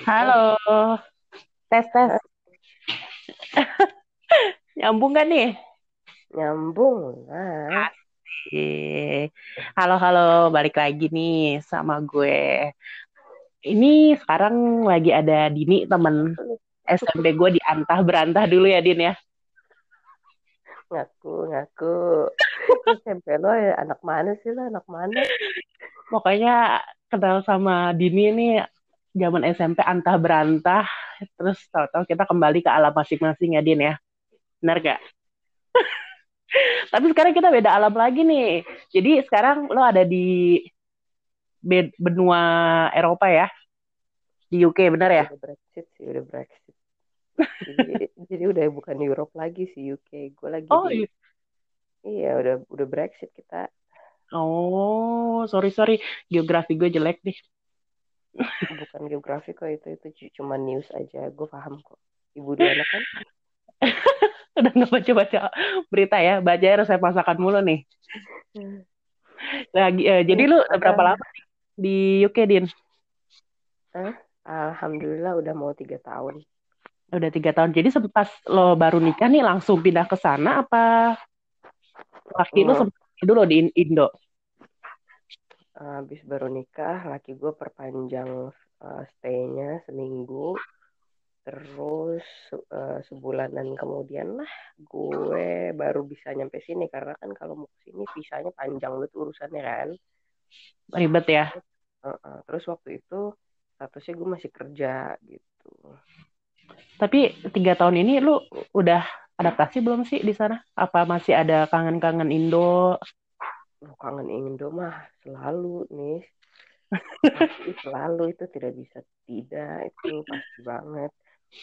Halo, tes tes. Nyambung gak nih? Nyambung. Nah, Asik. Halo halo, balik lagi nih sama gue. Ini sekarang lagi ada Dini temen SMP gue di antah berantah dulu ya Din ya. ngaku ngaku. SMP lo ya anak mana sih lo? Anak mana? Pokoknya kenal sama Dini ini zaman SMP antah berantah. Terus tahu-tahu kita kembali ke alam masing-masing ya Din ya. Benar gak? Tapi sekarang kita beda alam lagi nih. Jadi sekarang lo ada di be- benua Eropa ya? Di UK, benar ya? Udah Brexit sih, udah Brexit. Jadi, jadi udah bukan Europe lagi sih UK. Gue lagi Oh, di iya. iya udah udah Brexit kita. oh, sorry sorry, geografi gue jelek nih. Bukan geografi kok itu itu cu- cuma news aja. Gue paham kok. Ibu dua anak kan? Udah nggak baca-baca berita ya, baca resep masakan mulu nih. Lagi, eh, jadi lu berapa lama di UK, Din? Alhamdulillah udah mau tiga tahun. Udah tiga tahun. Jadi se- pas lo baru nikah nih langsung pindah ke sana apa laki lu Hmm. sempat dulu di Indo? Habis baru nikah, laki gue perpanjang uh, stay-nya seminggu. Terus uh, sebulanan kemudian lah gue baru bisa nyampe sini karena kan kalau mau ke sini visanya panjang banget urusannya kan. Ribet ya? Uh-uh. Terus waktu itu statusnya gue masih kerja gitu. Tapi tiga tahun ini lu udah adaptasi belum sih di sana? Apa masih ada kangen-kangen Indo? Lu kangen Indo mah selalu nih. Pasti selalu itu tidak bisa tidak itu pasti banget.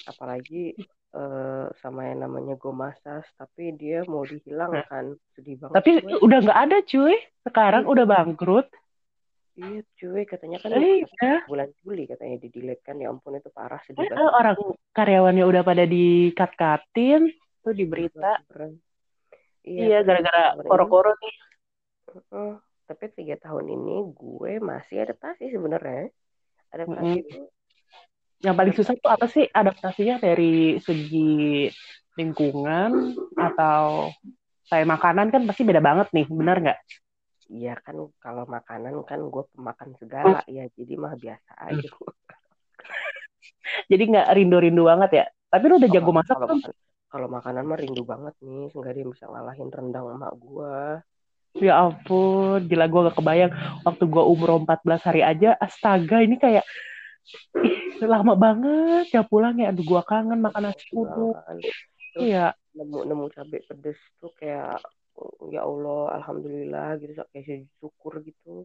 Apalagi eh, sama yang namanya gue masas tapi dia mau dihilangkan sedih banget Tapi gue. udah nggak ada cuy. Sekarang udah bangkrut. Iya cuy katanya kan Eh, iya. bulan Juli katanya di delete kan ya ampun itu parah sedih Eh, banget. orang karyawannya udah pada di-cut-cutin tuh di berita. Iya, tapi gara-gara koro-koro nih. Heeh. tapi tiga tahun ini gue masih adaptasi sebenarnya. Adaptasi Mm-mm. itu Yang paling susah tuh apa sih adaptasinya dari segi lingkungan atau kayak makanan kan pasti beda banget nih, benar nggak? Iya kan kalau makanan kan gue pemakan segala ya jadi mah biasa aja. Jadi nggak rindu-rindu banget ya. Tapi lu udah jago masak kalau kan? kalau makanan mah rindu banget nih, nggak ada yang bisa ngalahin rendang emak gue. Ya ampun, gila gue gak kebayang. Waktu gue umur 14 hari aja, astaga ini kayak ih, lama banget ya pulang ya. Aduh gue kangen makan nasi uduk. Terus Iya, nemu nemu cabai pedes tuh kayak ya Allah, alhamdulillah gitu kayak syukur gitu.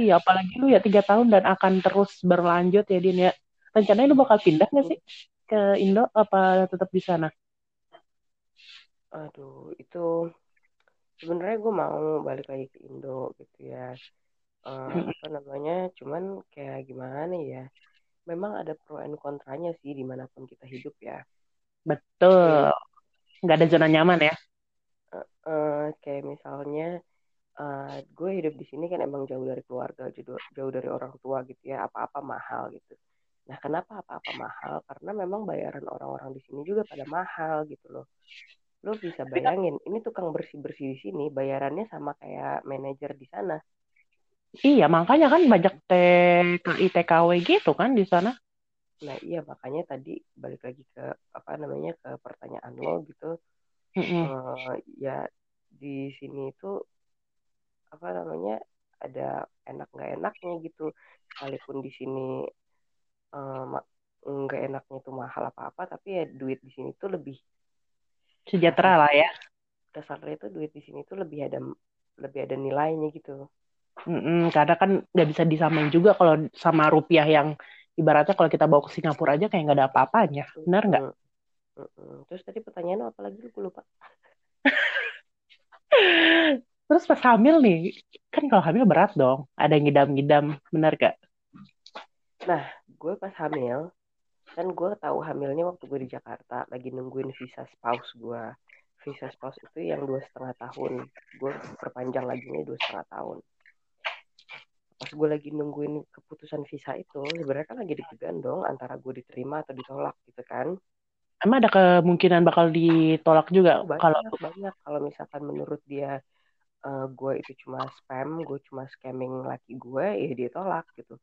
iya apalagi lu ya tiga tahun dan akan terus berlanjut ya Din ya. Rencananya lu bakal pindah gak sih ke Indo apa tetap di sana? Aduh, itu sebenarnya gue mau balik lagi ke Indo gitu ya. Eh, apa namanya? Cuman kayak gimana ya? Memang ada pro and kontranya sih di mana pun kita hidup ya. Betul. Nggak ada zona nyaman ya. Eh, kayak misalnya eh, gue hidup di sini kan emang jauh dari keluarga, jauh, jauh dari orang tua gitu ya. Apa-apa mahal gitu. Nah, kenapa apa-apa mahal? Karena memang bayaran orang-orang di sini juga pada mahal gitu loh. Lo bisa bayangin, ini tukang bersih-bersih di sini bayarannya sama kayak manajer di sana. Iya, makanya kan banyak TKI TKW gitu kan di sana. Nah, iya makanya tadi balik lagi ke apa namanya ke pertanyaan lo gitu. Mm-mm. Eh, ya di sini itu apa namanya ada enak nggak enaknya gitu. Sekalipun di sini eh, nggak enaknya itu mahal apa-apa, tapi ya duit di sini tuh lebih Sejahtera lah ya. dasarnya itu duit di sini tuh lebih ada lebih ada nilainya gitu. Mm-mm, karena kan nggak bisa disamain juga kalau sama rupiah yang ibaratnya kalau kita bawa ke Singapura aja kayak nggak ada apa-apanya. Benar nggak? Terus tadi pertanyaan apa lagi gue lupa. Terus pas hamil nih, kan kalau hamil berat dong. Ada yang ngidam-ngidam, benar gak? gue pas hamil kan gue tahu hamilnya waktu gue di Jakarta lagi nungguin visa spouse gue visa spouse itu yang dua setengah tahun. Gue perpanjang lagi nih dua setengah tahun. Pas gue lagi nungguin keputusan visa itu sebenarnya kan lagi deg-degan dong antara gue diterima atau ditolak gitu kan? Emang ada kemungkinan bakal ditolak juga? Oh, banyak, kalau banyak. Kalau misalkan menurut dia uh, gue itu cuma spam gue cuma scamming laki gue ya dia tolak gitu.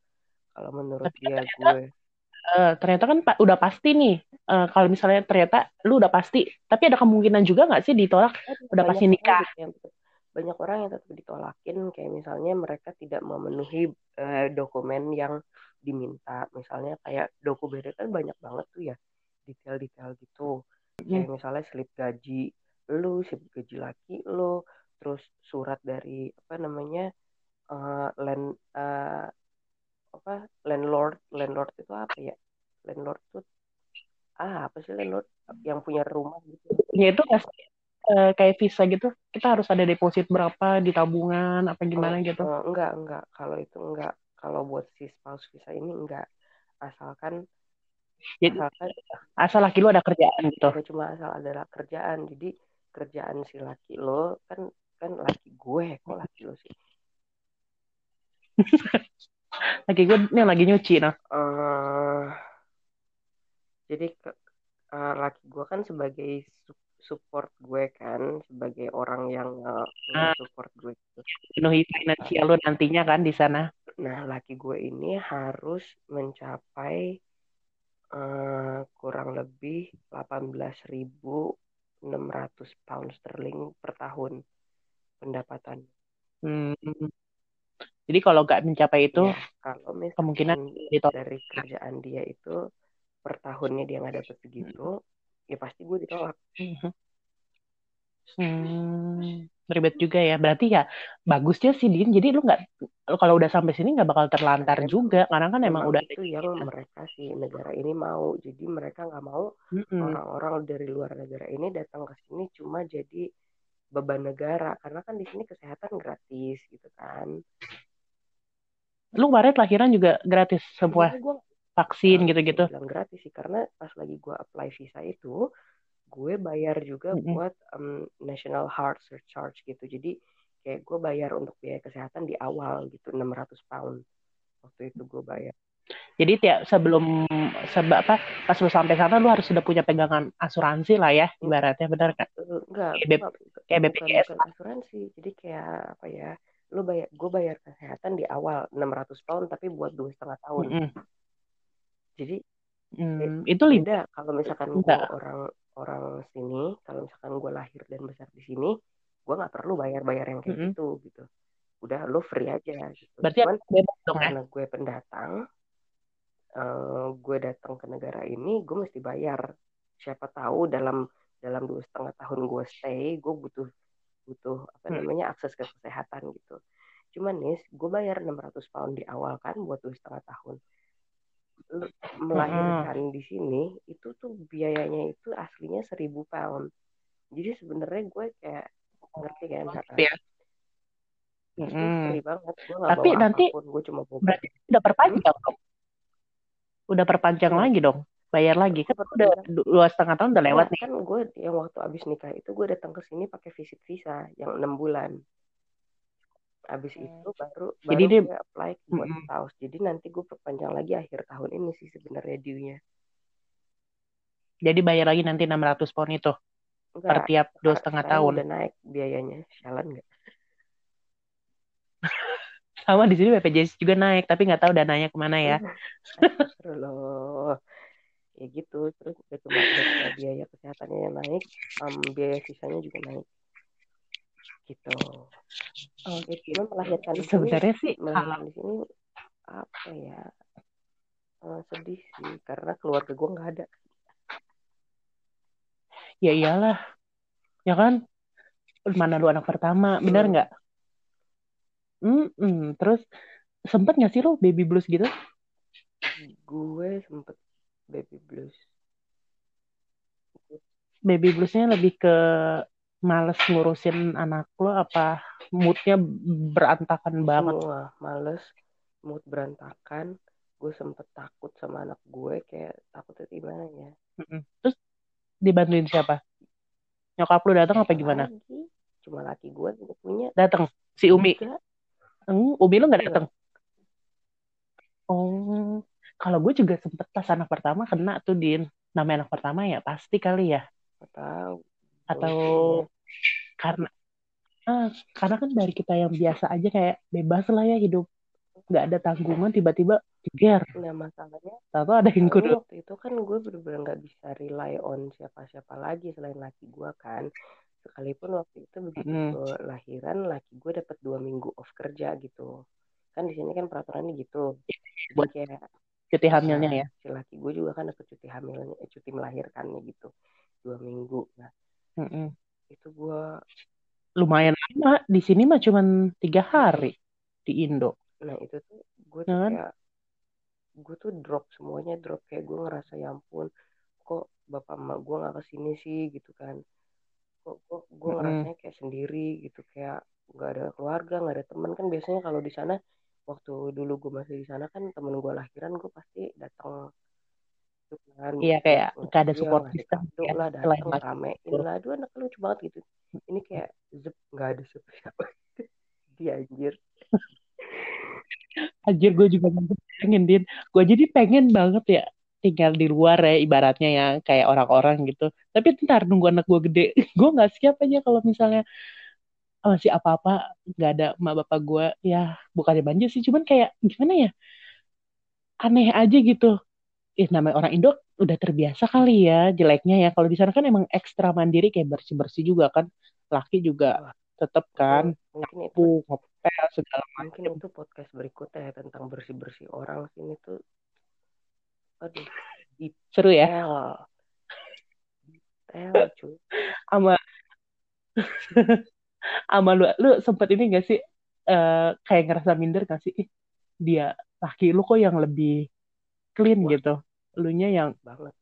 Kalau menurut Tapi dia ternyata, gue uh, ternyata kan udah pasti nih. Uh, kalau misalnya ternyata lu udah pasti. Tapi ada kemungkinan juga nggak sih ditolak udah pasti nikah? yang, banyak orang yang tetap ditolakin. Kayak misalnya mereka tidak memenuhi uh, dokumen yang diminta. Misalnya kayak dokumen kan banyak banget tuh ya detail-detail gitu. Kayak hmm. misalnya slip gaji lu slip gaji laki lu terus surat dari apa namanya uh, land uh, apa landlord landlord itu apa ya? Landlord tuh ah apa sih landlord yang punya rumah gitu? Ya itu uh, kayak visa gitu kita harus ada deposit berapa di tabungan apa gimana oh, gitu? uh, enggak enggak. Kalau itu enggak. Kalau buat si spouse visa ini enggak. Asalkan jadi, asalkan asal laki lu ada kerjaan gitu. Cuma asal ada kerjaan. Jadi kerjaan si laki lo kan kan laki gue. Kok laki lo sih laki gue ini lagi nyuci nah uh, jadi ke, uh, laki gue kan sebagai support gue kan sebagai orang yang uh, support gue gitu. penuhi finansial lo nantinya kan di sana nah laki gue ini harus mencapai uh, kurang lebih 18.600 pound sterling per tahun pendapatan hmm. Jadi kalau nggak mencapai itu ya, kalau kemungkinan dari kerjaan dia itu per tahunnya dia nggak dapat segitu ya pasti gue ditolak. Hmm, ribet juga ya. Berarti ya bagusnya sih din. Jadi lu nggak kalau udah sampai sini nggak bakal terlantar nah, juga. Karena kan emang, emang udah itu yang mereka sih negara ini mau. Jadi mereka nggak mau orang-orang dari luar negara ini datang ke sini cuma jadi beban negara. Karena kan di sini kesehatan gratis gitu kan lu kemarin lahiran juga gratis sebuah gua, vaksin gitu-gitu. Bilang gratis sih karena pas lagi gue apply visa itu gue bayar juga mm -hmm. buat um, National Heart Surcharge gitu. Jadi kayak gue bayar untuk biaya kesehatan di awal gitu 600 pound waktu itu gue bayar. Jadi tiap sebelum seba apa pas lu sampai sana lu harus sudah punya pegangan asuransi lah ya ibaratnya benar kan? Enggak, kayak, kayak BPJS bukan, bukan asuransi. Jadi kayak apa ya? Lu bayar gue bayar kesehatan di awal 600 pound tapi buat dua setengah tahun. Mm -hmm jadi hmm, itu beda kalau misalkan gue orang orang sini kalau misalkan gue lahir dan besar di sini gue nggak perlu bayar bayar yang kayak -hmm. gitu gitu udah lo free aja gitu. Berarti Cuman dong, ya? karena gue pendatang uh, gue datang ke negara ini gue mesti bayar siapa tahu dalam dalam dua setengah tahun gue stay gue butuh butuh apa hmm. namanya akses ke kesehatan gitu cuman nih gue bayar 600 pound di awal kan buat dua setengah tahun melahirkan di sini itu tuh biayanya itu aslinya seribu pound jadi sebenarnya gue kayak ngerti kan ya. Hmm. banget gue gak tapi bawa nanti gue cuma bawa berarti udah perpanjang hmm? dong udah perpanjang hmm. lagi dong bayar lagi kan udah dua setengah tahun udah lewat nih kan gue yang waktu abis nikah itu gue datang ke sini pakai visit visa yang enam bulan Abis hmm. itu baru jadi baru dia gue apply buat mm -hmm. Jadi nanti gue perpanjang lagi akhir tahun ini sih sebenarnya due-nya. Jadi bayar lagi nanti 600 pound itu Enggak, per tiap dua setengah tahun. Udah naik biayanya, jalan nggak? Sama di sini BPJS juga naik, tapi nggak tahu dananya ke mana ya. loh, ya gitu. Terus udah cuma biaya kesehatannya yang naik, um, biaya sisanya juga naik gitu. Oh, gitu. melahirkan di sebenarnya sih melahirkan di sini apa ya uh, sedih sih karena keluarga gue nggak ada. Ya iyalah, ya kan? Mana lu anak pertama, benar nggak? Hmm. Hmm, terus sempet nggak sih lo baby blues gitu? Gue sempet baby blues. Baby bluesnya lebih ke males ngurusin anak lo apa moodnya berantakan banget? Semua males mood berantakan. Gue sempet takut sama anak gue kayak takutnya gimana ya? Terus dibantuin siapa? Nyokap lu datang apa gimana? lagi. cuma laki gue yang punya. Datang si Umi? Enggak. Umi lu nggak datang Oh, kalau gue juga sempet pas anak pertama kena tuh Din. Namanya anak pertama ya pasti kali ya. Atau ya. karena ah, karena kan dari kita yang biasa aja kayak bebas lah ya hidup. Nggak ada tanggungan tiba-tiba jeger. Nah masalahnya, Tahu ada yang kudu. waktu itu kan gue bener-bener nggak bisa rely on siapa-siapa lagi selain laki gue kan. Sekalipun waktu itu begitu Mm, gue lahiran, laki gue dapat dua minggu off kerja gitu. Kan di sini kan peraturannya gitu. Jadi buat kayak cuti hamilnya ya. si laki gue juga kan dapat cuti hamilnya, eh, cuti melahirkannya gitu dua minggu. Nah Mm-mm. itu gue, Lumayan lama. Di sini mah cuman tiga hari di Indo. nah itu tuh gue Ya tuh kan? kayak gue tuh drop semuanya drop kayak gue ngerasa ya ampun kok bapak emak gue nggak ke sini sih gitu kan kok kok gue ngerasanya kayak sendiri gitu kayak nggak ada keluarga nggak ada teman kan biasanya kalau di sana waktu dulu gue masih di sana kan temen gue lahiran gue pasti datang gitu kan. Iya kayak gak ada dia support ngasih system ya lah datang ramein lah aduh anak lucu banget gitu. Ini kayak zep nggak ada siapa siapa dia anjir. Anjir gue juga pengen Din. Gue jadi pengen banget ya tinggal di luar ya ibaratnya ya kayak orang-orang gitu. Tapi ntar nunggu anak gue gede, gue nggak siap aja kalau misalnya masih apa-apa nggak ada emak bapak gue. Ya bukannya banjir sih, cuman kayak gimana ya aneh aja gitu. Ih, namanya orang Indo udah terbiasa kali ya jeleknya ya. Kalau di sana kan emang ekstra mandiri kayak bersih-bersih juga kan. Laki juga itu kan mungkin itu nyapu, ngepel segala mungkin macem. itu podcast berikutnya ya tentang bersih bersih orang sini tuh aduh Seru ya. detail cuy Sama sama lu lu sempet ini gak sih eh, kayak ngerasa minder gak sih? Ih, dia laki lu kok yang lebih clean wah. gitu? Lunya yang banget.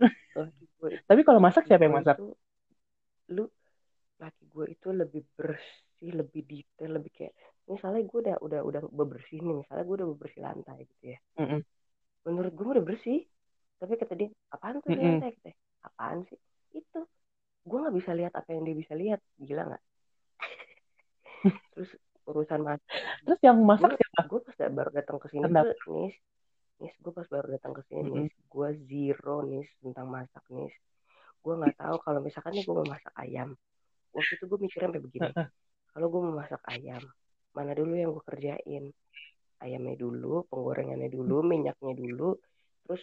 Tapi kalau masak siapa yang masak? itu lu laki gue itu lebih bersih lebih detail lebih kayak misalnya gue udah udah udah bebersih nih misalnya gue udah bebersih lantai gitu ya. Mm-mm, menurut gue udah bersih tapi kata dia apaan tuh di mm-mm. lantai? Kata apaan sih? Itu gue nggak bisa lihat apa yang dia bisa lihat gila nggak? Terus urusan mas terus yang masak siapa? gue pas baru datang ke sini nis nis gue pas baru datang ke sini nis. Gue zero nis tentang masak nis. Gue nggak tahu kalau misalkan nih gue mau masak ayam. Waktu itu gue mikirnya sampai begini kalau gue mau masak ayam mana dulu yang gue kerjain? Ayamnya dulu penggorengannya dulu minyaknya dulu terus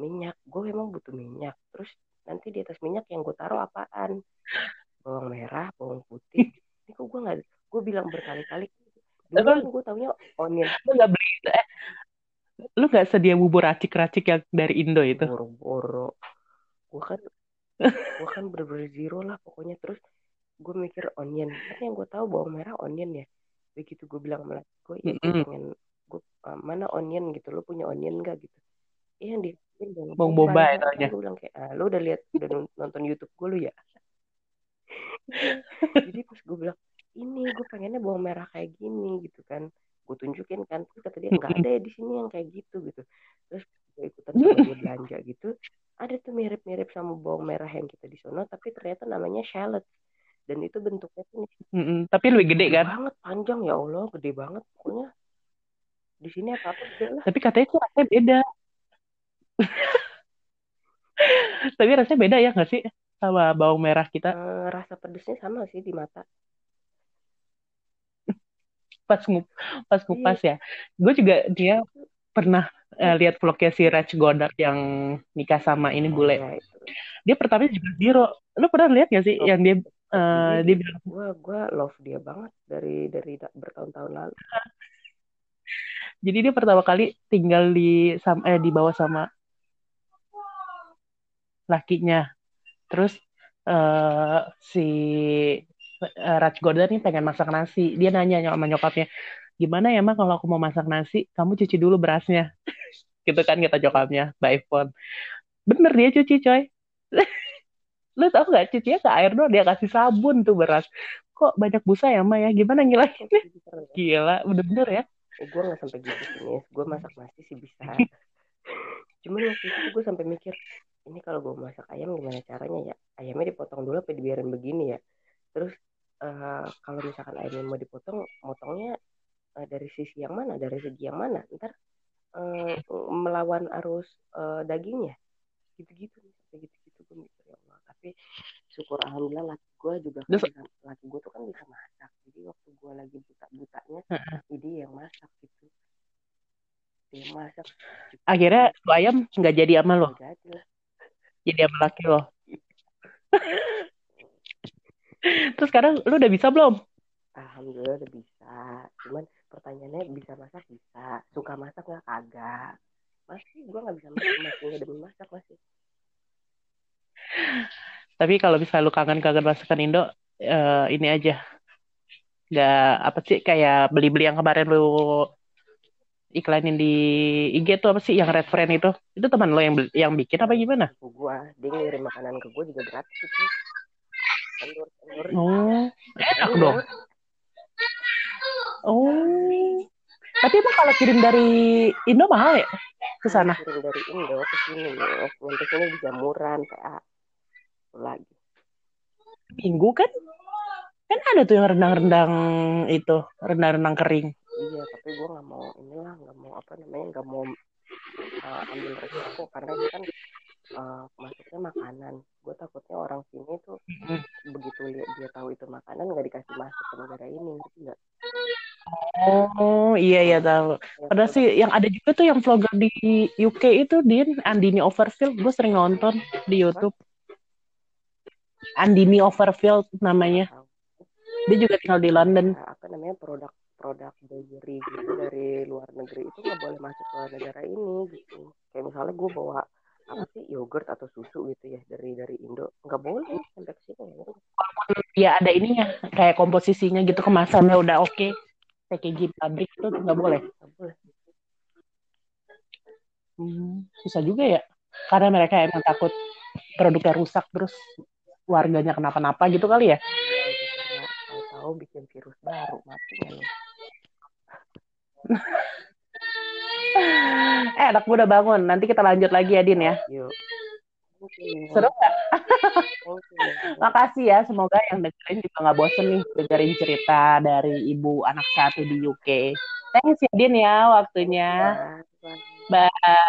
minyak. Gue memang butuh minyak. Terus nanti di atas minyak yang gue taruh apaan? Bawang merah bawang putih. Ini kok gue nggak gue bilang berkali-kali. Dulu kan gue taunya onion. lu nggak beli eh, lu nggak sedia bubur racik-racik yang dari Indo itu? Boro-boro gue kan gue kan bener-bener zero lah pokoknya. Terus gue mikir onion. Kan yang gue tahu bawang merah onion ya. Begitu gue bilang sama gue ya gue Mm-mm, pengen gue uh, mana onion gitu? Lo punya onion gak gitu iya yang di bawang bawang bombay bombay kan taunya. Gue bilang kayak ah, lo udah lihat udah non- nonton YouTube gue lo ya? Jadi pas gue bilang ini gue pengennya bawang merah kayak gini gitu kan. Gue tunjukin kan terus kata dia nggak ada ya di sini yang kayak gitu gitu. Terus gue ikutan sama dia belanja gitu. Ada tuh mirip-mirip sama bawang merah yang kita di sono tapi ternyata namanya shallot. Dan itu bentuknya tuh Mm-mm. tapi lebih gede gede kan? banget panjang ya Allah gede banget pokoknya. Di sini apa apa gede lah. Tapi katanya tuh rasanya beda tapi rasanya beda ya nggak sih? Sama bawang merah kita. Eh, rasa pedesnya sama sih di mata. Pas ngup pas iya. ngupas ya. Gue juga dia pernah eh, lihat vlognya si Rach Goddard yang nikah sama ini oh bule. ya dia pertama juga zero lu pernah lihat gak sih oh yang dia iya eh, dia bilang gue gue love dia banget dari dari da- bertahun-tahun lalu. Jadi dia pertama kali tinggal di sama eh, di bawah sama lakinya. Terus eh si eh, Raj Goddard nih pengen masak nasi. Dia nanya sama nyokapnya gimana ya mak kalau aku mau masak nasi? Kamu cuci dulu berasnya. Gitu kan kata nyokapnya by phone. Bener dia cuci coy. Lu tau gak cucinya ke air doang. Dia kasih sabun tuh beras. Kok banyak busa ya mak ya? Gimana kok ngilahinnya pinter ya. Gila bener-bener ya? Eh, gue nggak sampai gitu sih gue masak nasi sih bisa. Cuman waktu itu gue sampai mikir ini kalau gue masak ayam gimana caranya ya? Ayamnya dipotong dulu apa dibiarin begini ya? Terus eh, kalau misalkan ayamnya mau dipotong motongnya uh, dari sisi yang mana? Dari segi yang mana? Ntar uh, melawan arus uh, dagingnya. Gitu-gitu. Nih gitu-gitu gue mikir ya Allah. Tapi syukur alhamdulillah laki gue juga kan bisa, laki gue tuh kan bisa masak. Jadi waktu gue lagi buta butanya jadi yang masak gitu. Dia masak. Akhirnya ayam nggak jadi sama lo jadi jadi sama laki lo. Terus sekarang lu udah bisa belum? Alhamdulillah udah bisa. Cuman pertanyaannya bisa masak bisa. Suka masak nggak? Kagak. Masih gue nggak bisa masak. Masih nggak demen masak masih. Tapi kalau bisa lu kangen kangen masakan Indo uh, ini aja. Nggak apa sih kayak beli-beli yang kemarin lu iklanin di IG tuh apa sih yang red friend itu itu teman lo yang yang bikin apa gimana? Gua dia ngirim makanan ke gue juga gratis itu. Telur, telur. Oh, enak dong. Oh. Tapi emang kalau kirim dari Indo mahal ya ke sana? Kirim dari Indo ke sini. Nanti sini di Jamuran, PA. Lagi. Minggu kan? Kan ada tuh yang rendang-rendang itu, rendang-rendang kering. Iya, tapi gue nggak mau inilah, nggak mau apa namanya, nggak mau uh, ambil resiko karena itu kan uh, masuknya makanan. Gue takutnya orang sini tuh hmm. begitu lihat dia tahu itu makanan nggak dikasih masuk ke negara ini, ngerti nggak? Oh iya iya tahu. Padahal sih yang ada juga tuh yang vlogger di UK itu Din Andini Overfield. Gue sering nonton di YouTube. Andini Overfield namanya. Dia juga tinggal di London. Nah, apa namanya produk-produk bakery gitu dari luar negeri itu nggak boleh masuk ke negara ini gitu. Kayak misalnya gue bawa apa sih yogurt atau susu gitu ya dari dari Indo nggak boleh sampai ke sini ya ada ininya kayak komposisinya gitu kemasannya udah oke okay packaging pabrik itu nggak boleh. Hmm, susah juga ya. Karena mereka emang takut produknya rusak terus warganya kenapa-napa gitu kali ya. Tahu bikin virus baru mati ya anak muda bangun. Nanti kita lanjut lagi ya, Din ya. Yuk. Seru nggak? Makasih ya, semoga yang dengerin juga nggak bosen nih dengerin cerita dari ibu anak satu di UK. Thanks ya Din ya waktunya. Bye.